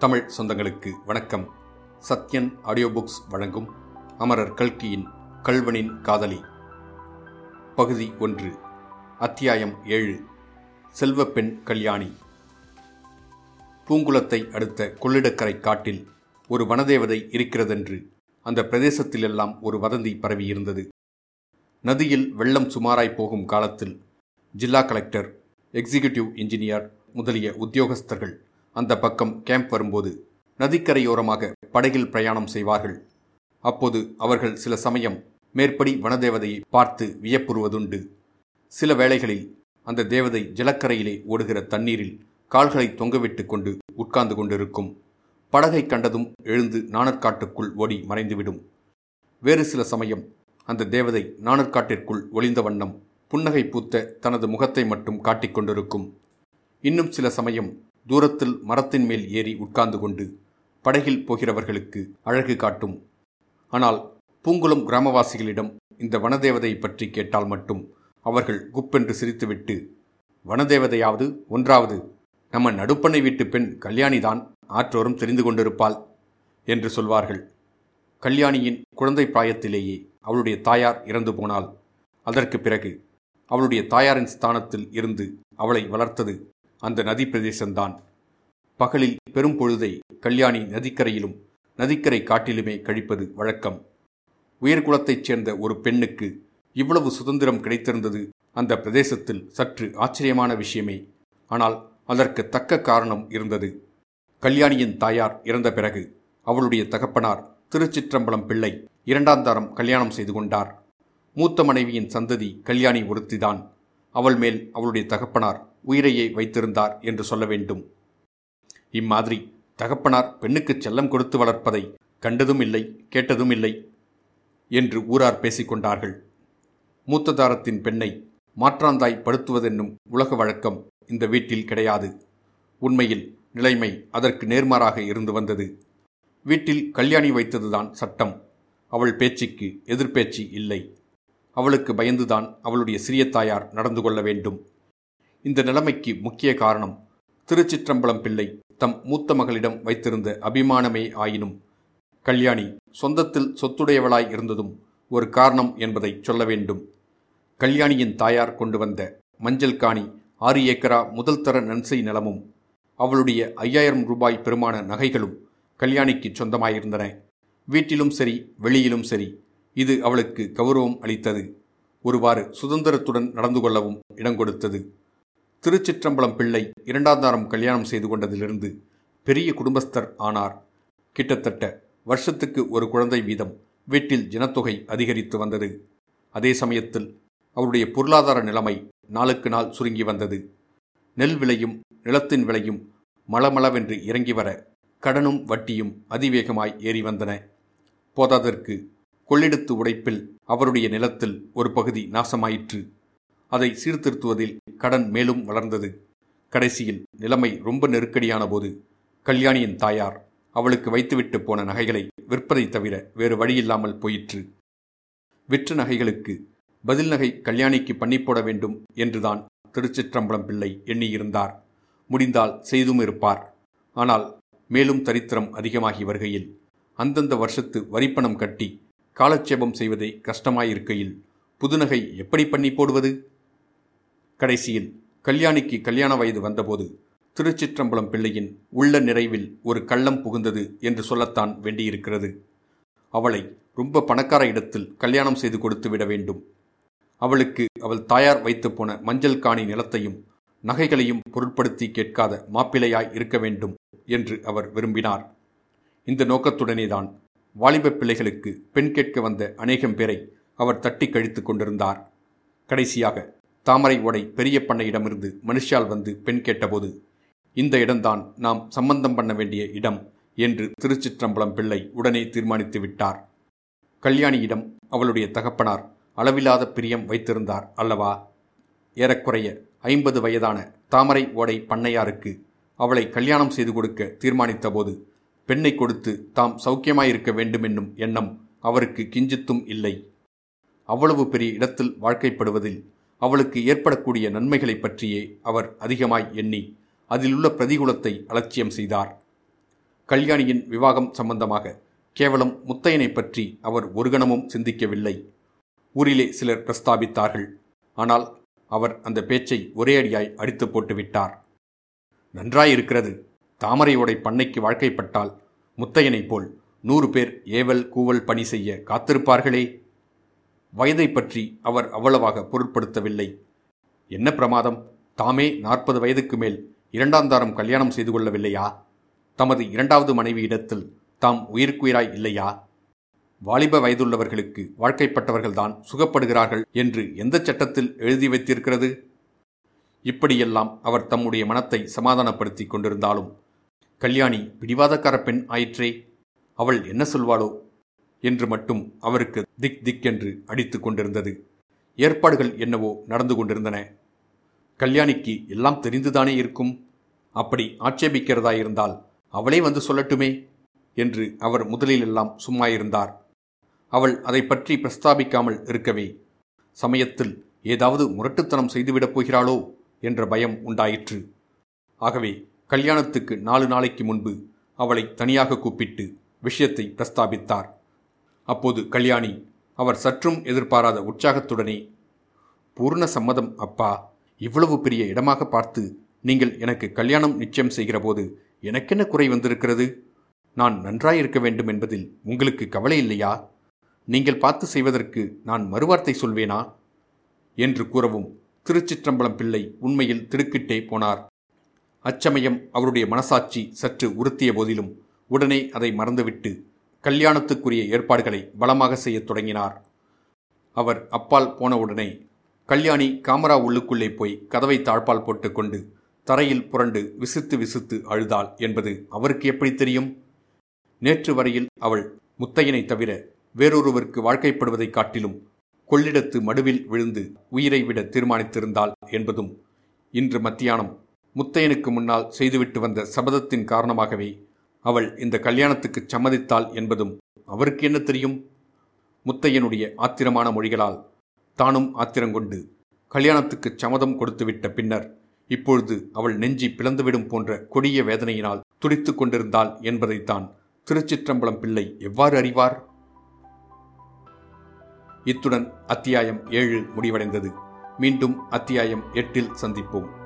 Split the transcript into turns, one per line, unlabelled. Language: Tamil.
தமிழ் சொந்தங்களுக்கு வணக்கம். சத்யன் ஆடியோ புக்ஸ் வழங்கும் அமரர் கல்கியின் கல்வனின் காதலி. பகுதி ஒன்று அத்தியாயம் ஏழு செல்வப்பெண் கல்யாணி. பூங்குளத்தை அடுத்த கொள்ளிடக்கரை காட்டில் ஒரு வனதேவதை இருக்கிறதென்று அந்த பிரதேசத்திலெல்லாம் ஒரு வதந்தி பரவியிருந்தது நதியில் வெள்ளம் சுமாராய் போகும் காலத்தில் ஜில்லா கலெக்டர் எக்ஸிகியூட்டிவ் இன்ஜினியர் முதலிய உத்தியோகஸ்தர்கள் அந்த பக்கம் கேம்ப் வரும்போது நதிக்கரையோரமாக படகில் பிரயாணம் செய்வார்கள். அப்போது அவர்கள் சில சமயம் மேற்படி வனதேவதையை பார்த்து வியப்புறுவதுண்டு. சில வேளைகளில் அந்த தேவதை ஜலக்கரையிலே ஓடுகிற தண்ணீரில் கால்களை தொங்கவிட்டு கொண்டு உட்கார்ந்து கொண்டிருக்கும். படகை கண்டதும் எழுந்து நாணற்காட்டுக்குள் ஓடி மறைந்துவிடும். வேறு சில சமயம் அந்த தேவதை நாணற்காட்டிற்குள் ஒளிந்த வண்ணம் புன்னகை பூத்த தனது முகத்தை மட்டும் காட்டிக்கொண்டிருக்கும் இன்னும் சில சமயம் தூரத்தில் மரத்தின் மேல் ஏறி உட்கார்ந்து கொண்டு படகில் போகிறவர்களுக்கு அழகு காட்டும். ஆனால் பூங்குளம் கிராமவாசிகளிடம் இந்த வனதேவதை பற்றி கேட்டால் மட்டும் அவர்கள் குப்பென்று சிரித்துவிட்டு வனதேவதையாவது ஒன்றாவது. நம்ம நடுப்பண்ணை வீட்டு பெண் கல்யாணிதான் ஆற்றோரும் தெரிந்து கொண்டிருப்பாள் என்று சொல்வார்கள். கல்யாணியின் குழந்தை பிராயத்திலேயே அவளுடைய தாயார் இறந்து போனால் அதற்கு பிறகு அவளுடைய தாயாரின் ஸ்தானத்தில் இருந்து அவளை வளர்த்தது அந்த நதி பிரதேசம்தான். பகலில் பெரும் பொழுதை கல்யாணி நதிக்கரையிலும் நதிக்கரை காட்டிலுமே கழிப்பது வழக்கம். உயர்குலத்தைச் சேர்ந்த ஒரு பெண்ணுக்கு இவ்வளவு சுதந்திரம் கிடைத்திருந்தது அந்த பிரதேசத்தில் சற்று ஆச்சரியமான விஷயமே. ஆனால் அதற்கு தக்க காரணம் இருந்தது. கல்யாணியின் தாயார் இறந்த பிறகு அவளுடைய தகப்பனார் திருச்சிற்றம்பலம் பிள்ளை இரண்டாம் தாரம் கல்யாணம் செய்து கொண்டார். மூத்த மனைவியின் சந்ததி கல்யாணி ஒருத்திதான். அவள் மேல் அவளுடைய தகப்பனார் உயிரையை வைத்திருந்தார் என்று சொல்ல வேண்டும். இம்மாதிரி தகப்பனார் பெண்ணுக்கு செல்லம் கொடுத்து வளர்ப்பதை கண்டதும் இல்லை கேட்டதும் இல்லை என்று ஊரார் பேசிக்கொண்டார்கள் மூத்ததாரத்தின் பெண்ணை மாற்றாந்தாய் படுத்துவதென்னும் உலக வழக்கம் இந்த வீட்டில் கிடையாது. உண்மையில் நிலைமை அதற்கு நேர்மாறாக இருந்து வந்தது. வீட்டில் கல்யாணி வைத்ததுதான் சட்டம். அவள் பேச்சுக்கு எதிர்பேச்சு இல்லை. அவளுக்கு பயந்துதான் அவளுடைய சிறிய தாயார் நடந்து கொள்ள வேண்டும். இந்த நிலைமைக்கு முக்கிய காரணம் திருச்சிற்றம்பலம் பிள்ளை தம் மூத்த மகளிடம் வைத்திருந்த அபிமானமே ஆயினும். கல்யாணி சொந்தத்தில் சொத்துடையவளாய் இருந்ததும் ஒரு காரணம் என்பதை சொல்ல வேண்டும். கல்யாணியின் தாயார் கொண்டு வந்த மஞ்சள் காணி ஆறு ஏக்கரா முதல் தர நன்சை நிலமும் அவளுடைய ஐயாயிரம் ரூபாய் பெருமான நகைகளும் கல்யாணிக்கு சொந்தமாயிருந்தன. வீட்டிலும் சரி வெளியிலும் சரி இது அவளுக்கு கௌரவம் அளித்தது. ஒருவாறு சுதந்திரத்துடன் நடந்து கொள்ளவும் இடம் கொடுத்தது. திருச்சிற்றம்பலம் பிள்ளை இரண்டாந்தாரம் கல்யாணம் செய்து கொண்டதிலிருந்து பெரிய குடும்பஸ்தர் ஆனார். கிட்டத்தட்ட வருஷத்துக்கு ஒரு குழந்தை வீதம் வீட்டில் ஜனத்தொகை அதிகரித்து வந்தது. அதே சமயத்தில் அவருடைய பொருளாதார நிலைமை நாளுக்கு நாள் சுருங்கி வந்தது. நெல் விலையும் நிலத்தின் விலையும் மளமளவென்று இறங்கி வர கடனும் வட்டியும் அதிவேகமாய் ஏறி வந்தன. போதாதற்கு கொள்ளிடத்து உடைப்பில் அவருடைய நிலத்தில் ஒரு பகுதி நாசமாயிற்று. அதை சீர்திருத்துவதில் கடன் மேலும் வளர்ந்தது. கடைசியில் நிலைமை ரொம்ப நெருக்கடியான போது கல்யாணியின் தாயார் அவளுக்கு வைத்துவிட்டு போன நகைகளை விற்பதை தவிர வேறு வழியில்லாமல் போயிற்று. விற்ற நகைகளுக்கு பதில் நகை கல்யாணிக்கு பண்ணி போட வேண்டும் என்றுதான் திருச்சிற்றம்பலம் பிள்ளை எண்ணியிருந்தார். முடிந்தால் செய்தும் இருப்பார். ஆனால் மேலும் தரித்திரம் அதிகமாகி வருகையில் அந்தந்த வருஷத்து வரிப்பணம் கட்டி காலட்சேபம் செய்வதே கஷ்டமாயிருக்கையில் புதுநகை எப்படி பண்ணி போடுவது? கடைசியில் கல்யாணிக்கு கல்யாண வயது வந்தபோது திருச்சிற்றம்பலம் பிள்ளையின் உள்ள நிறைவில் ஒரு கள்ளம் புகுந்தது என்று சொல்லத்தான் வேண்டியிருக்கிறது. அவளை ரொம்ப பணக்கார இடத்தில் கல்யாணம் செய்து கொடுத்து விட வேண்டும். அவளுக்கு அவள் தாயார் வைத்து போன மஞ்சள் காணி நிலத்தையும் நகைகளையும் பொருட்படுத்தி கேட்காத மாப்பிள்ளையாய் இருக்க வேண்டும் என்று அவர் விரும்பினார். இந்த நோக்கத்துடனேதான் வாலிப பிள்ளைகளுக்கு பெண் கேட்க வந்த அநேகம் பேரை அவர் தட்டி கழித்து கொண்டிருந்தார். கடைசியாக தாமரை ஓடை பெரிய பண்ணையிடமிருந்து மனுஷால் வந்து பெண் கேட்டபோது இந்த இடம்தான் நாம் சம்பந்தம் பண்ண வேண்டிய இடம் என்று திருச்சிற்றம்பலம் பிள்ளை உடனே தீர்மானித்து விட்டார். கல்யாணியிடம் அவளுடைய தகப்பனார் அளவில்லாத பிரியம் வைத்திருந்தார் அல்லவா? ஏறக்குறைய ஐம்பது வயதான தாமரை ஓடை பண்ணையாருக்கு அவளை கல்யாணம் செய்து கொடுக்க தீர்மானித்தபோது பெண்ணை கொடுத்து தாம் சௌக்கியமாயிருக்க வேண்டுமென்னும் எண்ணம் அவருக்கு கிஞ்சித்தும் இல்லை. அவ்வளவு பெரிய இடத்தில் வாழ்க்கைப்படுவதில் அவளுக்கு ஏற்படக்கூடிய நன்மைகளைப் பற்றியே அவர் அதிகமாய் எண்ணி அதிலுள்ள பிரதிகூலத்தை அலட்சியம் செய்தார். கல்யாணியின் விவாகம் சம்பந்தமாக கேவலம் முத்தையனை பற்றி அவர் ஒரு கணமும் சிந்திக்கவில்லை. ஊரிலே சிலர் பிரஸ்தாபித்தார்கள். ஆனால் அவர் அந்த பேச்சை ஒரே அடியாய் அடித்து போட்டுவிட்டார் நன்றாயிருக்கிறது. தாமரையோடை பண்ணைக்கு வாழ்க்கைப்பட்டால் முத்தையனைப் போல் நூறு பேர் ஏவல் கூவல் பணி செய்ய காத்திருப்பார்களே. வயதை பற்றி அவர் அவ்வளவாக பொருட்படுத்தவில்லை. என்ன பிரமாதம்? தாமே நாற்பது வயதுக்கு மேல் இரண்டாந்தாரம் கல்யாணம் செய்து கொள்ளவில்லையா? தமது இரண்டாவது மனைவியிடத்தில் தாம் உயிருக்குயிராய் இல்லையா? வாலிப வயதுள்ளவர்களுக்கு வாழ்க்கைப்பட்டவர்கள்தான் சுகப்படுகிறார்கள் என்று எந்த சட்டத்தில் எழுதி வைத்திருக்கிறது? இப்படியெல்லாம் அவர் தம்முடைய மனத்தை சமாதானப்படுத்தி கொண்டிருந்தாலும் கல்யாணி பிடிவாதக்கார பெண் ஆயிற்றே அவள் என்ன சொல்வாளோ? என்று மட்டும் அவருக்கு திக் திக் என்று அடித்து கொண்டிருந்தது. ஏற்பாடுகள் என்னவோ நடந்து கொண்டிருந்தன. கல்யாணிக்கு எல்லாம் தெரிந்துதானே இருக்கும்? அப்படி ஆட்சேபிக்கிறதாயிருந்தால் அவளே வந்து சொல்லட்டுமே? என்று அவர் முதலிலெல்லாம் சும்மாயிருந்தார். அவள் அதை பற்றி பிரஸ்தாபிக்காமல் இருக்கவே சமயத்தில் ஏதாவது முரட்டுத்தனம் செய்துவிடப் போகிறாளோ என்ற பயம் உண்டாயிற்று. ஆகவே கல்யாணத்துக்கு நாலு நாளைக்கு முன்பு அவளை தனியாக கூப்பிட்டு விஷயத்தை பிரஸ்தாபித்தார். அப்போது கல்யாணி அவர் சற்றும் எதிர்பாராத உற்சாகத்துடனே பூர்ண சம்மதம் அப்பா. இவ்வளவு பெரிய இடமாக பார்த்து நீங்கள் எனக்கு கல்யாணம் நிச்சயம் செய்கிறபோது எனக்கென்ன குறை வந்திருக்கிறது? நான் நன்றாயிருக்க வேண்டும் என்பதில் உங்களுக்கு கவலை இல்லையா? நீங்கள் பார்த்து செய்வதற்கு நான் மறுவார்த்தை சொல்வேனா? என்று கூறவும் திருச்சிற்றம்பலம் பிள்ளை உண்மையில் திடுக்கிட்டே போனார். அச்சமயம் அவருடைய மனசாட்சி சற்று உறுத்திய போதிலும் உடனே அதை மறந்துவிட்டு கல்யாணத்துக்குரிய ஏற்பாடுகளை பலமாக செய்யத் தொடங்கினார். அவர் அப்பால் போனவுடனே கல்யாணி காமரா உள்ளுக்குள்ளே போய் கதவை தாழ்பால் போட்டுக்கொண்டு தரையில் புரண்டு விசித்து விசித்து அழுதாள் என்பது அவருக்கு எப்படி தெரியும்? நேற்று வரையில் அவள் முத்தையனை தவிர வேறொருவருக்கு வாழ்க்கைப்படுவதைக் காட்டிலும் கொள்ளிடத்து மடுவில் விழுந்து உயிரை விட தீர்மானித்திருந்தாள் என்பதும் இன்று மத்தியானம் முத்தையனுக்கு முன்னால் செய்துவிட்டு வந்த சபதத்தின் காரணமாகவே அவள் இந்த கல்யாணத்துக்கு சம்மதித்தாள் என்பதும் அவருக்கு என்ன தெரியும்? முத்தையனுடைய ஆத்திரமான மொழிகளால் தானும் ஆத்திரங்கொண்டு கல்யாணத்துக்கு சம்மதம் கொடுத்துவிட்ட பின்னர் இப்பொழுது அவள் நெஞ்சி பிளந்துவிடும் போன்ற கொடிய வேதனையினால் துடித்துக் கொண்டிருந்தாள் என்பதைத்தான் திருச்சிற்றம்பலம் பிள்ளை எவ்வாறு அறிவார்? இத்துடன் அத்தியாயம் ஏழு முடிவடைந்தது. மீண்டும் அத்தியாயம் எட்டில் சந்திப்போம்.